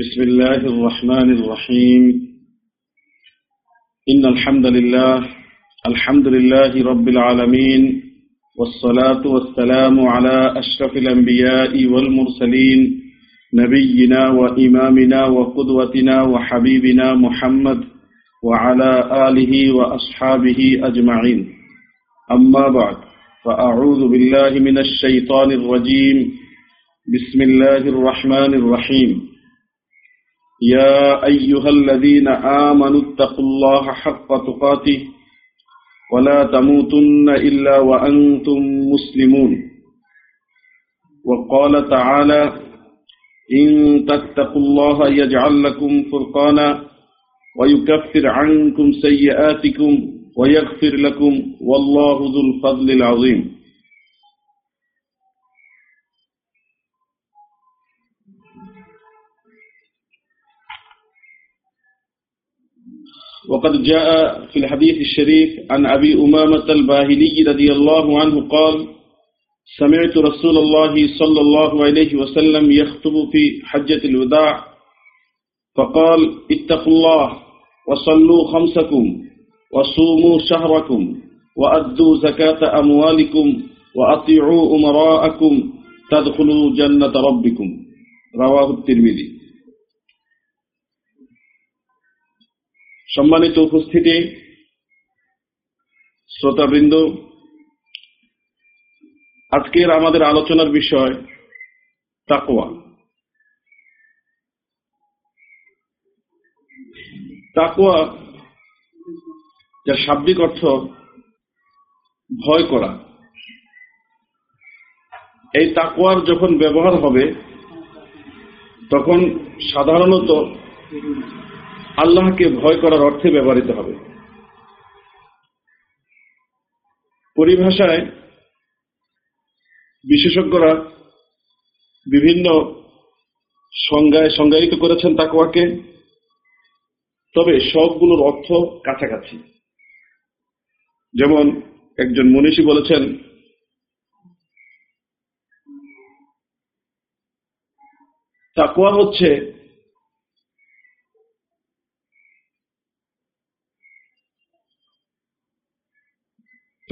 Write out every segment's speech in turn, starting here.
بسم الله الرحمن الرحيم. إن الحمد لله الحمد لله رب العالمين والصلاة والسلام على أشرف الأنبياء والمرسلين نبينا وإمامنا وقدوتنا وحبيبنا محمد وعلى آله وأصحابه أجمعين. أما بعد فأعوذ بالله من الشيطان الرجيم. بسم الله الرحمن الرحيم. يا أيها الذين آمنوا اتقوا الله حق تقاته ولا تموتن إلا وأنتم مسلمون. وقال تعالى إن تتقوا الله يجعل لكم فرقانا ويكفر عنكم سيئاتكم ويغفر لكم والله ذو الفضل العظيم. وقد جاء في الحديث الشريف عن أبي أمامة الباهلي رضي الله عنه قال سمعت رسول الله صلى الله عليه وسلم يخطب في حجة الوداع فقال اتقوا الله وصلوا خمسكم وصوموا شهركم وأدوا زكاة أموالكم وأطيعوا أمراءكم تدخلوا جنة ربكم. رواه الترمذي. সম্মানিত উপস্থিতি, শ্রোতাবৃন্দ, আজকের আমাদের আলোচনার বিষয় তাকোয়া তাকোয়া যার শাব্দিক অর্থ ভয় করা। এই তাকোয়ার যখন ব্যবহার হবে, তখন সাধারণত আল্লাহকে ভয় করার অর্থে ব্যবহৃত হবে। পরিভাষায় বিশেষজ্ঞরা বিভিন্ন সংজ্ঞায় সংজ্ঞায়িত করেছেন তাকুয়াকে তবে সবগুলোর অর্থ কাছাকাছি। যেমন একজন মনীষী বলেছেন তাকুয়া হচ্ছে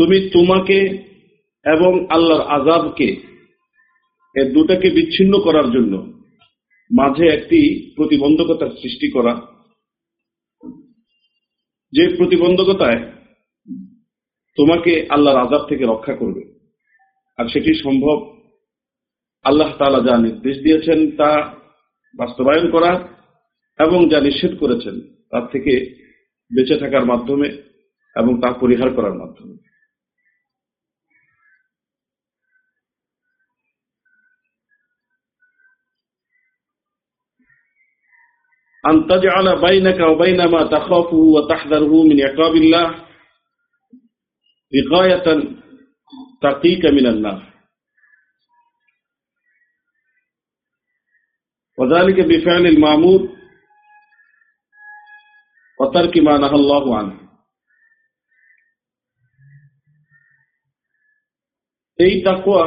তুমি তোমাকে এবং আল্লাহর আজাবকে এ দুটাকে বিচ্ছিন্ন করার জন্য মাঝে একটি প্রতিবন্ধকতার সৃষ্টি করা। যে প্রতিবন্ধকতায় তোমাকে আল্লাহর আজাব থেকে রক্ষা করবে। আর সেটি সম্ভব আল্লাহ তালা যা নির্দেশ দিয়েছেন তা বাস্তবায়ন করা এবং যা নিষেধ করেছেন, তার থেকে বেঁচে থাকার মাধ্যমে এবং তা পরিহার করার মাধ্যমে। أن تجعل بينك وبين ما تخافه وتحذره من عقاب الله وقاية تقيك من النار وذلك بفعل المعمود وترك ما نهى الله عنه এই তাকুয়া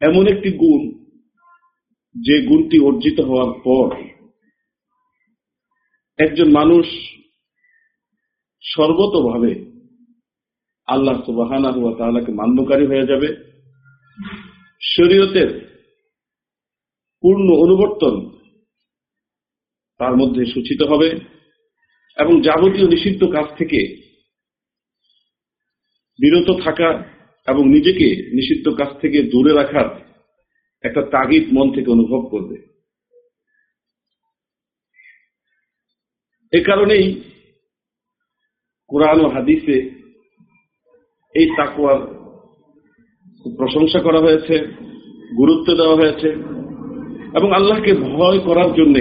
এমন একটি গুণ যে গুণটি অর্জিত হওয়ার পর একজন মানুষ সর্বতভাবে আল্লাহ সুবাহানা হুয়া তাহলাকে মান্যকারী হয়ে যাবে। শরীয়তের পূর্ণ অনুবর্তন তার মধ্যে সূচিত হবে এবং যাবতীয় নিষিদ্ধ কাজ থেকে বিরত থাকা এবং নিজেকে নিষিদ্ধ কাজ থেকে দূরে রাখার একটা তাগিদ মন থেকে অনুভব করবে। এ কারণেই কোরআন ও হাদিসে এই তাকুয়ার প্রশংসা করা হয়েছে, গুরুত্ব দেওয়া হয়েছে এবং আল্লাহকে ভয় করার জন্য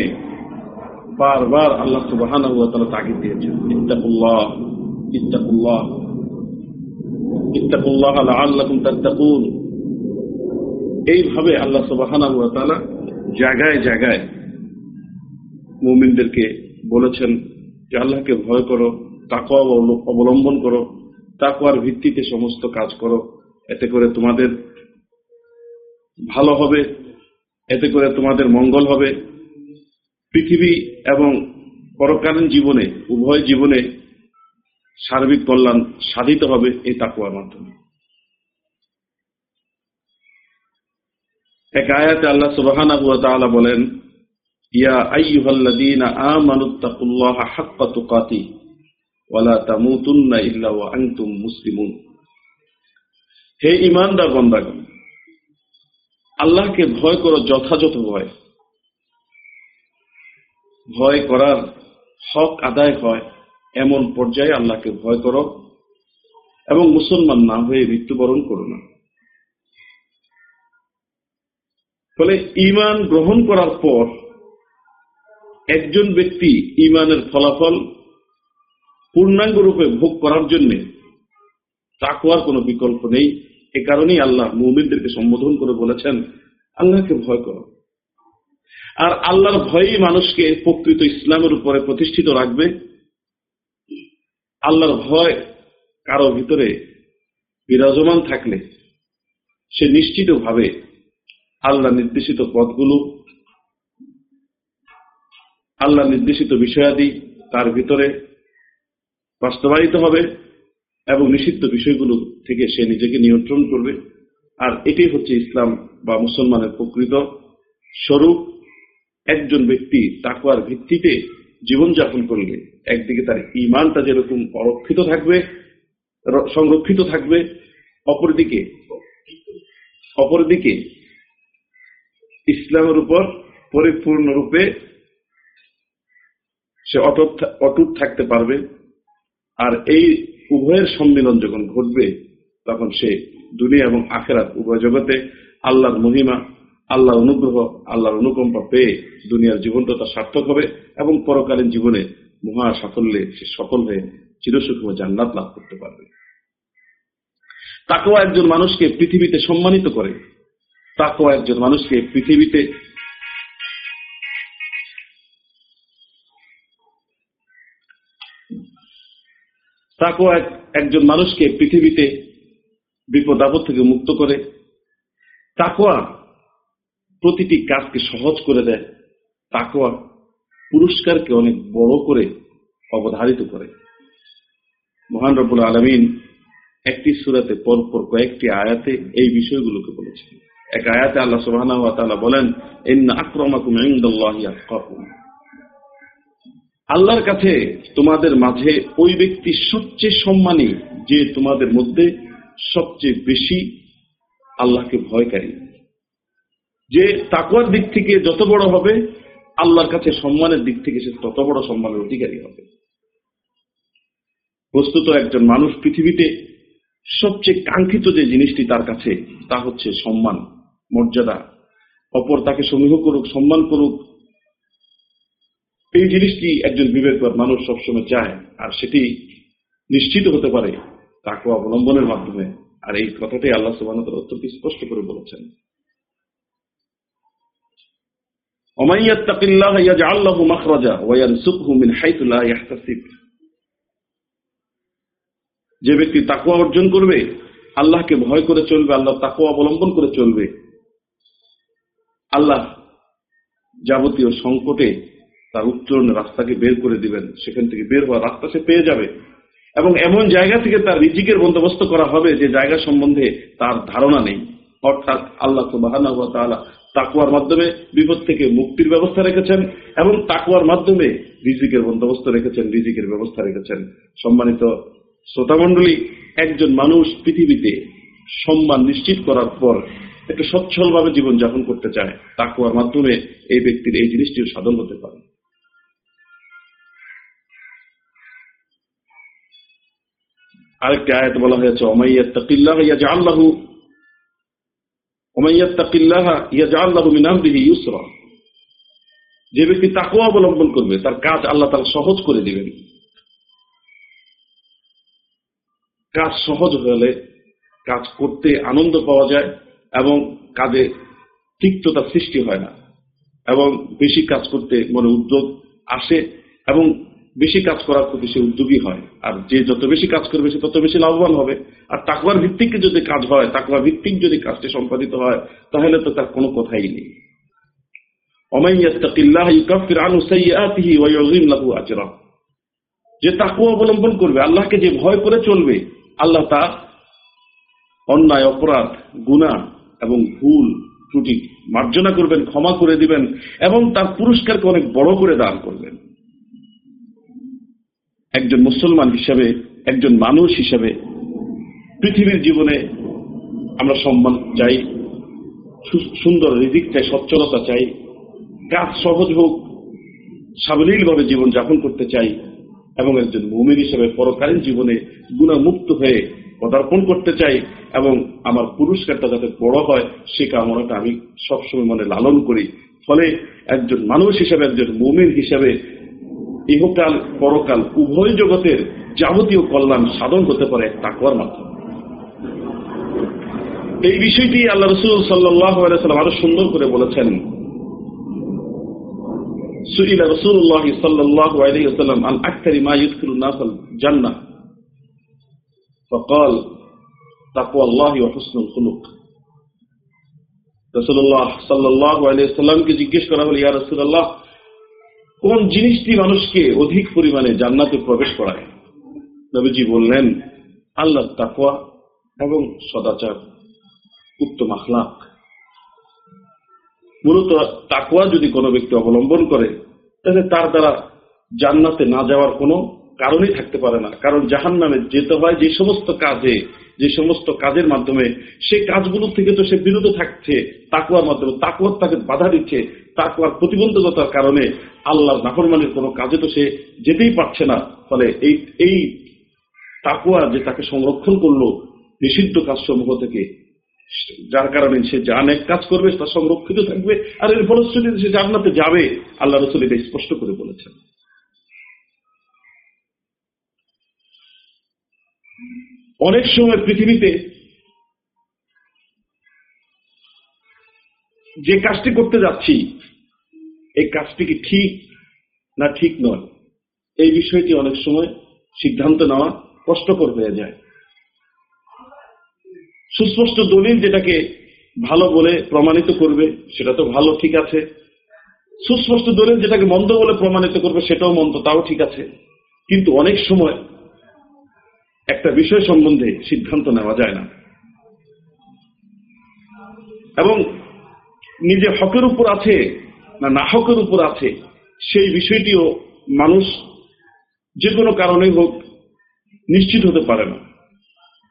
বারবার আল্লাহ সুবাহান তারা তাগিদ দিয়েছেন, ইত্তাকুল্লাহ ইত্তাকুল্লাহ ইত্তাকুল্লাহ আল্লাহ তাত্তাকুন। এইভাবে আল্লাহ সুবাহান জায়গায় জায়গায় মুমিনদেরকে বলেছেন যে আল্লাহকে ভয় করো, তাকওয়া অবলম্বন করো, তাকওয়ার ভিত্তিতে সমস্ত কাজ করো। এতে করে তোমাদের ভালো হবে, এতে করে তোমাদের মঙ্গল হবে। পৃথিবী এবং পরকালীন জীবনে, উভয় জীবনে সার্বিক কল্যাণ সাধিত হবে এই তাকুয়ার মাধ্যমে। এক আয়াতে আল্লাহ সুবহানাহু ওয়া তাআলা বলেন ইয়া আইয়ুহাল্লাযীনা আমানুত্তাকুল্লাহা হাক্কা তুকাতি ওয়ালা তামুতুন্না ইল্লা ওয়া আনতুম মুসলিমুন হে ঈমানদার বান্দাগণ, আল্লাহকে ভয় করো যথাযথ ভয়। ভয় করার হক আদায় হয় এমন পর্যায়ে আল্লাহকে ভয় করো এবং মুসলমান না হয়ে মৃত্যুবরণ করো না। ফলে ইমান গ্রহণ করার পর একজন ব্যক্তি ইমানের ফলাফল পূর্ণাঙ্গ রূপে ভোগ করার জন্য তাকুয়ার কোনো বিকল্প নেই। এ কারণেই আল্লাহ মুমিনদেরকে সম্বোধন করে বলেছেন, আল্লাহকে ভয় করো। আর আল্লাহর ভয়ই মানুষকে প্রকৃত ইসলামের উপরে প্রতিষ্ঠিত রাখবে। আল্লাহর ভয় কারও ভিতরে বিরাজমান থাকলে সে নিশ্চিতভাবে আল্লাহ নির্দেশিত পথগুলো আল্লাহ নির্দেশিত বিষয়াদি তার ভিতরে বাস্তবায়িত হবে এবং নিষিদ্ধ বিষয়গুলো থেকে সে নিজেকে নিয়ন্ত্রণ করবে। আর এটাই হচ্ছে ইসলাম বা মুসলমানের প্রকৃত স্বরূপ। একজন ব্যক্তি তাকুয়ার ভিত্তিতে জীবনযাপন করলে একদিকে তার ইমানটা যেরকম অরক্ষিত থাকবে সংরক্ষিত থাকবে, অপরদিকে অপরদিকে ইসলামের উপর পরিপূর্ণরূপে সে অটুট থাকতে পারবে। আর এই উভয়ের সম্মিলন যখন ঘটবে, তখন সে দুনিয়া এবং আখেরাত উভয় জগতে আল্লাহর মহিমা, আল্লাহর অনুগ্রহ, আল্লাহর অনুকম্পা পেয়ে দুনিয়ার জীবনটা সার্থক হবে এবং পরকালীন জীবনে মহা সাফল্যে সে সফল হয়ে চিরসুখময় জান্নাত লাভ করতে পারবে। তাকেও একজন মানুষকে পৃথিবীতে সম্মানিত করে। তাকেও একজন মানুষকে পৃথিবীতে তাকেও একজন মানুষকে পৃথিবীতে বিপদ আপদ থেকে মুক্ত করে তাকোয়া প্রতিটি কাজকে সহজ করে দেয় তাকোয়া পুরস্কারকে অনেক বড় করে অবধারিত করে। মহান রবুল আলমিন একটি সুরাতে পরপর কয়েকটি আয়াতে এই বিষয়গুলোকে বলেছেন। এক আয়াতে আল্লাহ সুবাহ বলেন আক্রমাকুম আল্লাহর কাছে তোমাদের মাঝে ওই ব্যক্তি সবচেয়ে সম্মানী যে তোমাদের মধ্যে সবচেয়ে বেশি আল্লাহকে ভয়কারী। যে তাকুয়ার দিক থেকে যত বড় হবে, আল্লাহর কাছে সম্মানের দিক থেকে সে তত বড় সম্মানের অধিকারী হবে। বস্তুত একজন মানুষ পৃথিবীতে সবচেয়ে কাঙ্ক্ষিত যে জিনিসটি তার কাছে, তা হচ্ছে সম্মান, মর্যাদা। অপর তাকে সমীহ করুক, সম্মান করুক এই জিনিসটি একজন বিবেকবার মানুষ সবসময় চায়, আর সেটি নিশ্চিত হতে পারে তাকে অবলম্বনের মাধ্যমে। আর এই কথাটাই আল্লাহ সুবাহ অত্যন্ত স্পষ্ট করে বলেছেন। যে ব্যক্তি তাকুয়া অর্জন করবে, আল্লাহকে ভয় করে চলবে, আল্লাহ তাকুয়া অবলম্বন করে চলবে, আল্লাহ যাবতীয় সংকটে তার উত্তরণের রাস্তাকে বের করে দিবেন, সেখান থেকে বের হওয়ার রাস্তা সে পেয়ে যাবে। এবং এমন জায়গা থেকে তার রিজিকের বন্দোবস্ত করা হবে যে জায়গা সম্বন্ধে তার ধারণা নেই। অর্থাৎ আল্লাহ সুবাহ তাকুয়ার মাধ্যমে বিপদ থেকে মুক্তির ব্যবস্থা রেখেছেন এবং তাকুয়ার মাধ্যমে রিজিকের বন্দোবস্ত রেখেছেন, রিজিকের ব্যবস্থা রেখেছেন। সম্মানিত শ্রোতামণ্ডলী, একজন মানুষ পৃথিবীতে সম্মান নিশ্চিত করার পর একটু সচ্ছলভাবে জীবনযাপন করতে চায় তাকুয়ার মাধ্যমে এই ব্যক্তির এই জিনিসটিও সাধন হতে পারে। আরেকটি আয়াত বলা হয়েছে অমাইয়াত্তাকিল্লাহ ইয়াজআল্লাহু অমাইয়াত্তাকিল্লাহ ইয়াজআল্লাহু মিন আমরিহি ইউসরা। যে ব্যক্তি তাকওয়া অবলম্বন করবে, তার কাজ আল্লাহ তাআলা সহজ করে দিবেন। কাজ সহজ হলে কাজ করতে আনন্দ পাওয়া যায় এবং কাজে তিক্ততা সৃষ্টি হয় না এবং বেশি কাজ করতে মনে উদ্যোগ আসে এবং বেশি কাজ করার প্রতি সে উদ্যোগী হয়। আর যে যত বেশি কাজ করবে, সে তত বেশি লাভবান হবে। আর তাকবার ভিত্তিক যদি কাজ হয় তাকবা ভিত্তিক যদি কাজটি সম্পাদিত হয়, তাহলে তো তার কোনো কথাই নেই। যে তাকু অবলম্বন করবে, আল্লাহকে যে ভয় করে চলবে, আল্লাহ তা অন্যায়, অপরাধ গুণা এবং ভুল ত্রুটি মার্জনা করবেন, ক্ষমা করে দিবেন এবং তার পুরস্কারকে অনেক বড় করে দান করবেন। একজন মুসলমান হিসাবে, একজন মানুষ হিসাবে পৃথিবীর জীবনে আমরা সম্মান চাই সুন্দর রিজিক চাই সচ্ছলতা চাই, কাজ সহজ হোক, সাবলীলভাবে জীবন যাপন করতে চাই এবং একজন মুমিন হিসেবে পরকালীন জীবনে গুণামুক্ত হয়ে পদার্পণ করতে চাই এবং আমার পুরস্কারটা যাতে বড় হয়, সে কামনাটা আমি সবসময় মনে লালন করি। ফলে একজন মানুষ হিসাবে, একজন মুমিন হিসেবে ইহকাল পরকাল উভয় জগতের যাবতীয় কল্যাণ সাধন হতে পারে এক তাকওয়ার মাধ্যমে এই বিষয়টি আল্লাহ রসুল সাল্লাহ সাল্লাম আরো সুন্দর করে বলেছেন سئل رسول الله صلى الله عليه وسلم عن أكثر ما يدخل الناس الجنة فقال تقوى الله وحسن الخلق রসুল্লাহ সাল্লাহ আলাইসাল্লামকে জিজ্ঞেস করা হলো ইয়া রসুল্লাহ কোন জিনিসটি মানুষকে অধিক পরিমাণে জান্নাতে প্রবেশ করায়? নবীজি বললেন আল্লাহ তাকুয়া এবং সদাচার উত্তম আখলাক। মূলত তাকুয়া যদি কোনো ব্যক্তি অবলম্বন করে, তাহলে তার দ্বারা জান্নাতে না যাওয়ার কোনো কারণই থাকতে পারে না। কারণ জাহান নামে যেতে হয় যে সমস্ত কাজে, যে সমস্ত কাজের মাধ্যমে সেই কাজগুলো থেকে তো সে বিরত থাকছে তাকুয়ার মাধ্যমে। তাকুয়ার তাকে বাধা দিচ্ছে তাকুয়ার প্রতিবন্ধকতার কারণে আল্লাহর নাফরমানির কোনো কাজে তো সে যেতেই পারছে না। ফলে এই এই তাকুয়া যে তাকে সংরক্ষণ করল নিষিদ্ধ কাজ কাজসমূহ থেকে, যার কারণে সে যা অনেক কাজ করবে, তা সংরক্ষিত থাকবে। আর এর ফলশ্রুতিতে সে জান্নাতে যাবে, আল্লাহ রসুল এটা স্পষ্ট করে বলেছেন। অনেক সময় পৃথিবীতে যে কাজটি করতে যাচ্ছি, এই কাজটি কি ঠিক না ঠিক নয়? এই বিষয়টি অনেক সময় সিদ্ধান্ত নেওয়া কষ্টকর হয়ে যায়। সুস্পষ্ট দলিল যেটাকে ভালো বলে প্রমাণিত করবে, সেটা তো ভালো, ঠিক আছে। সুস্পষ্ট দলিল যেটাকে মন্দ বলে প্রমাণিত করবে, সেটাও মন্দ, তাও ঠিক আছে। কিন্তু অনেক সময় একটা বিষয় সম্বন্ধে সিদ্ধান্ত নেওয়া যায় না। এবং নিজে হকের উপর আছে না না হকের উপর আছে, সেই বিষয়টিও মানুষ যে কোনো কারণে হোক নিশ্চিত হতে পারে না।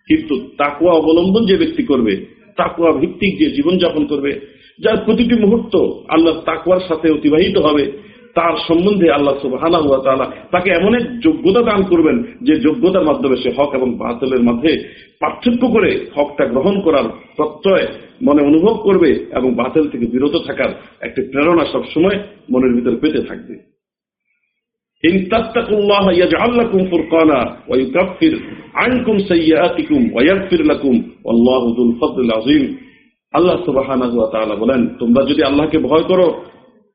কিন্তু তাকুয়া অবলম্বন যে ব্যক্তি করবে, তাকুয়া ভিত্তিক যে জীবনযাপন করবে, যার প্রতিটি মুহূর্ত আল্লাহ তাকুয়ার সাথে অতিবাহিত হবে তার সম্বন্ধে আল্লাহ সুবাহানা হুয়া তাআলা তাকে এমন এক যোগ্যতা দান করবেন যে যোগ্যতার মাধ্যমে সে হক এবং বাতিলের মধ্যে পার্থক্য করে হকটা গ্রহণ করার প্রত্যয় মনে অনুভব করবে এবং বাতিল থেকে বিরত থাকার একটি প্রেরণা সবসময় মনের ভিতরে পেতে থাকবে إن تتقوا الله يجعل لكم فرقانا ويكفر عنكم سيئاتكم ويغفر لكم والله ذو الفضل العظيم আল্লাহ সুবহানাহু ওয়া তাআলা বলেন তোমরা যদি আল্লাহকে ভয় করো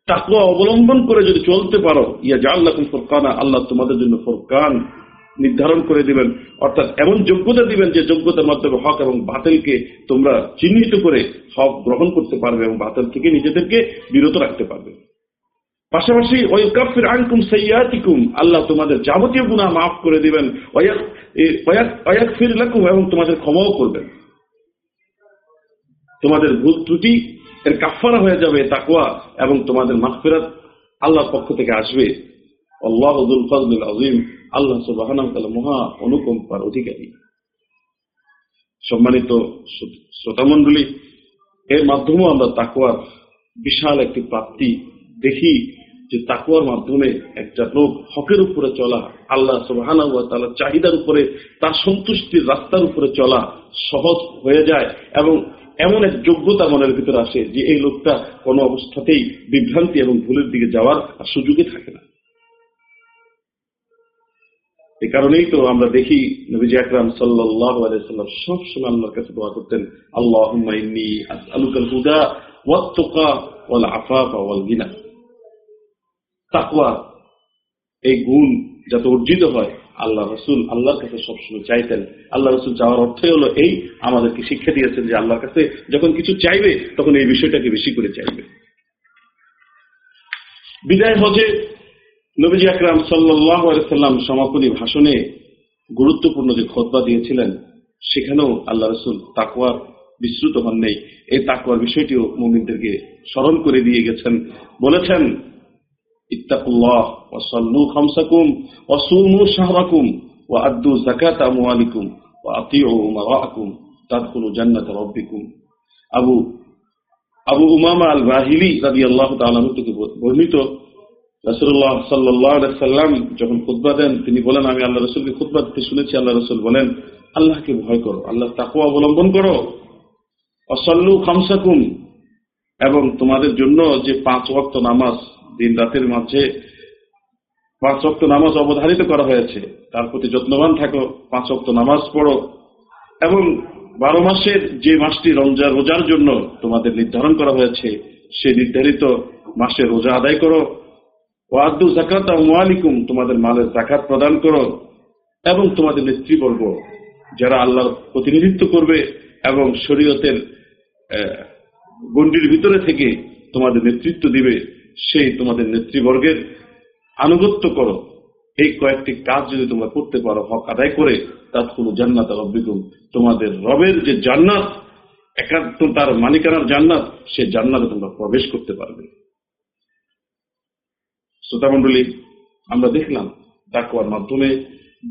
তাকওয়া অবলম্বন করে যদি চলতে পারো, ইয়া জাআল্লাকুম ফুরকানা, আল্লাহ তোমাদের জন্য ফুরকান নির্ধারণ করে দিবেন। অর্থাৎ এমন যোগ্যতা দিবেন যে যোগ্যতার মাধ্যমে হক এবং বাতিলকে তোমরা চিহ্নিত করে হক গ্রহণ করতে পারবে এবং বাতিল থেকে নিজেদেরকে বিরত রাখতে পারবে। পাশাপাশি ওই কাফির আনকুম সৈয়াতিকুম আল্লাহ তোমাদের যাবতীয় গুণা মাফ করে দিবেন ফির এবং তোমাদের ক্ষমাও করবেন। তোমাদের ভুল ত্রুটি এর কাফারা হয়ে যাবে তাকুয়া এবং তোমাদের মাফফিরাত আল্লাহর পক্ষ থেকে আসবে। আল্লাহ সুবাহ মহা অনুকম্পার অধিকারী। সম্মানিত এর মাধ্যমেও আমরা তাকুয়ার বিশাল একটি প্রাপ্তি দেখি যে তাকুয়ার মাধ্যমে একটা লোক হকের উপরে চলা, আল্লাহ সুবাহানা চাহিদার উপরে তার সন্তুষ্টির রাস্তার উপরে চলা সহজ হয়ে যায় এবং এমন এক যোগ্যতা মনের ভিতরে আসে যে এই লোকটা কোনো অবস্থাতেই বিভ্রান্তি এবং ভুলের দিকে যাওয়ার আর সুযোগই থাকে না। এই কারণেই তো আমরা দেখি নবীজি আকরাম সাল্লাহ আলাইসাল্লাম সবসময় আল্লাহর কাছে দোয়া করতেন আল্লাহ আফাফা এই গুণ যাতে অর্জিত হয় আল্লাহ রসুল আল্লাহর কাছে সবসময় চাইতেন। আল্লাহ রসুল চাওয়ার অর্থই হলো এই, আমাদেরকে শিক্ষা দিয়েছেন যে আল্লাহর কাছে যখন কিছু চাইবে, তখন এই বিষয়টাকে বেশি করে চাইবে। বিদায় হজে নবীজি আকরাম সাল্লাম সমাপনী ভাষণে গুরুত্বপূর্ণ যে খোদবা দিয়েছিলেন, সেখানেও আল্লাহ রসুল তাকুয়ার বিশ্রুত হন নেই। এই তাকুয়ার বিষয়টিও মুমিনদেরকে স্মরণ করে দিয়ে গেছেন। বলেছেন ইত্তাকুল্লাহ ওয়াসাল্লু খামসাকুম ওয়াসুমু শাহরাকুম ওয়া আদ্দু যাকাত আমওয়ালিকুম ওয়া আতিউ উমারাকুম তাদখুলু জান্নাত রাব্বিকুম আবু আবু উমামা আল বাহিলি রাদিয়াল্লাহু তাআলা থেকে বর্ণিত রাসূলুল্লাহ সাল্লাল্লাহু আলাইহি সাল্লাম যখন খুতবা দেন, তিনি বলেন, আমি আল্লাহ রাসূলকে খুতবা দিতে শুনেছি। আল্লাহ রাসূল বলেন, আল্লাহকে ভয় করো আল্লাহ তাকওয়া অবলম্বন করো। অসল্লু খামসাকুম এবং তোমাদের জন্য যে পাঁচ ওয়াক্ত নামাজ দিন রাতের মাঝে পাঁচ ওয়াক্ত নামাজ অবধারিত করা হয়েছে। তার প্রতি যত্নবান থাকো, পাঁচ ওয়াক্ত নামাজ পড়ো। এবং বারো মাসের যে মাসটি রমজা রোজার জন্য তোমাদের নির্ধারণ করা হয়েছে, সে নির্ধারিত মাসে রোজা আদায় করো। ওয়াদ্দু জাকাত মোয়ালিকুম তোমাদের মালের জাকাত প্রদান করো এবং তোমাদের নেতৃবর্গ যারা আল্লাহর প্রতিনিধিত্ব করবে এবং শরীয়তের গণ্ডির ভিতরে থেকে তোমাদের নেতৃত্ব দিবে সেই তোমাদের নেতৃবর্গের আনুগত্য করো। এই কয়েকটি কাজ যদি তোমরা করতে পারো, হক আদায় করে, তার কোনো জান্নাত রব্বিকুম। তোমাদের রবের যে জান্নাত একাত্ম তার মালিকানার জান্নাত, সে জান্নাতে তোমরা প্রবেশ করতে পারবে। শ্রোতামণ্ডলী আমরা দেখলাম তাকুয়ার মাধ্যমে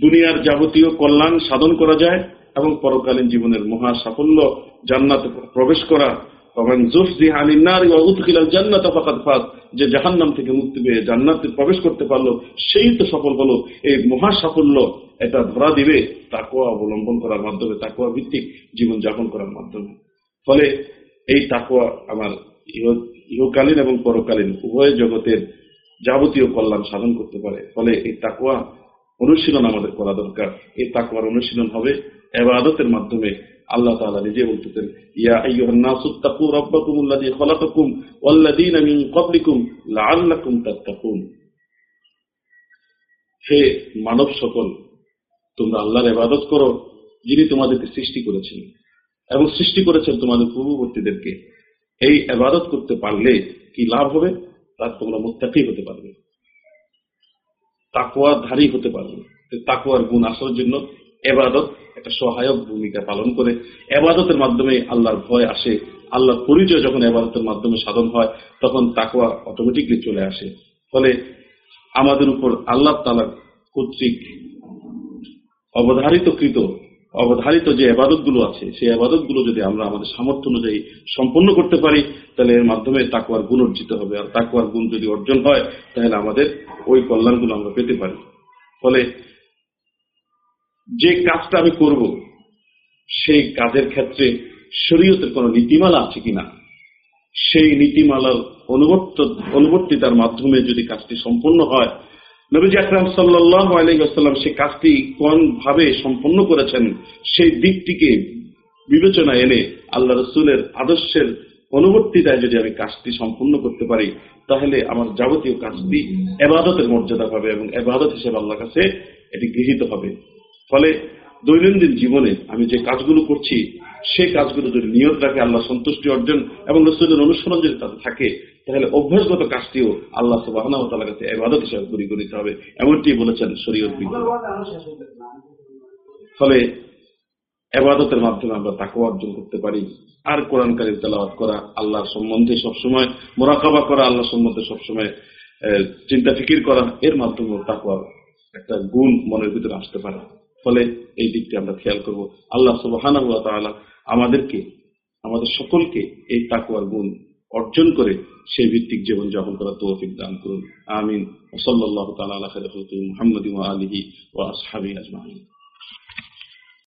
দুনিয়ার যাবতীয় কল্যাণ সাধন করা যায় এবং পরকালীন জীবনের মহা সাফল্য জান্নাত প্রবেশ করা যে জাহান্নাম থেকে মুক্তি পেয়ে জান্নাতে প্রবেশ করতে পারল, সেই তো সফল হলো, এই মহা সাফল্য এটা ধরা দিবে তাকুয়া অবলম্বন করার মাধ্যমে তাকুয়া ভিত্তিক জীবন যাপন করার মাধ্যমে। ফলে এই তাকুয়া আমার ইহকালীন এবং পরকালীন উভয় জগতের যাবতীয় কল্যাণ সাধন করতে পারে। ফলে এই তাকুয়া অনুশীলন আমাদের করা দরকার। এই তাকুয়ার অনুশীলন হবে এবাদতের মাধ্যমে আল্লাহ তাআলা নিজে বলতেছেন, ইয়া আইয়ুহান নাসু তাকু রাব্বাকুম আল্লাযী খালাকাকুম ওয়াল্লাযীনা মিন ক্বাবলিকুম লাআল্লাকুম তাত্তাকুন। হে মানব সকল, তোমরা আল্লাহর ইবাদত করো, যিনি তোমাদেরকে সৃষ্টি করেছেন এবং সৃষ্টি করেছেন তোমাদের পূর্ববর্তীদেরকে। এই ইবাদত করতে পারলে কি লাভ হবে? তার তোমরা মুত্তাকি হতে পারবে। তাকুয়াধারী হতে পারবে। তাকুয়ার গুণ আসার জন্য এবাদত একটা সহায়ক ভূমিকা পালন করে। এবাদতের মাধ্যমে আল্লাহর ভয় আসে। আল্লাহর পরিচয় যখন এবাদতের মাধ্যমে সাধন হয়, তখন তাকুয়া অটোমেটিকলি চলে আসে। ফলে আমাদের উপর আল্লাহ তালা কর্তৃক অবধারিত কৃত অবধারিত যে আবাদতগুলো আছে, সেই আবাদতগুলো যদি আমরা আমাদের সামর্থ্য অনুযায়ী সম্পন্ন করতে পারি, তাহলে এর মাধ্যমে তাকুয়ার গুণ অর্জিত হবে। আর তাকুয়ার গুণ যদি অর্জন হয়, তাহলে আমাদের ওই কল্যাণগুলো আমরা পেতে পারি। ফলে যে কাজটা আমি করব, সেই কাজের ক্ষেত্রে শরীয়তের কোন নীতিমালা আছে কিনা? সেই নীতিমালার অনুবর্ত, অনুবর্তিতার মাধ্যমে যদি কাজটি সম্পন্ন হয়, নবীজি আকরাম সাল্লাহ সেই কাজটি কোন ভাবে সম্পন্ন করেছেন, সেই দিকটিকে বিবেচনা এনে আল্লাহ রসুলের আদর্শের অনুবর্তিতায় যদি আমি কাজটি সম্পূর্ণ করতে পারি, তাহলে আমার যাবতীয় কাজটি এবাদতের মর্যাদা পাবে এবং এবাদত হিসেবে আল্লাহ কাছে এটি গৃহীত হবে। ফলে দৈনন্দিন জীবনে আমি যে কাজগুলো করছি, সেই কাজগুলো যদি নিয়ত রাখে, আল্লাহ সন্তুষ্টি অর্জন এবং রসুলের অনুসরণ যদি তাতে থাকে, তাহলে অভ্যাসগত কাজটিও আল্লাহ সুবাহ কাছে এবাদত হিসাবে পরিগণিত হবে। এমনটি বলেছেন শরীয়ত ফলে এবাদতের মাধ্যমে আমরা তাকে অর্জন করতে পারি। আর কোরআনকারীর তেলাওয়াত করা, আল্লাহর সম্বন্ধে সবসময় মোরাকাবা করা আল্লাহ সম্বন্ধে সবসময় চিন্তা ফিকির করা, এর মাধ্যমে তাকুয়ার একটা গুণ মনের ভিতরে আসতে পারে। ফলে এই দিকটি আমরা খেয়াল করব। আল্লাহ সুবাহানা আমাদেরকে, আমাদের সকলকে এই তাকুয়ার গুণ অর্জন করে সেই ভিত্তিক জীবন যাপন করার তৌফিক দান করুন। আমিন। সাল্লাহ তালা আল্লাহ মোহাম্মদ আলহি ও আসহাবি আজমাহিন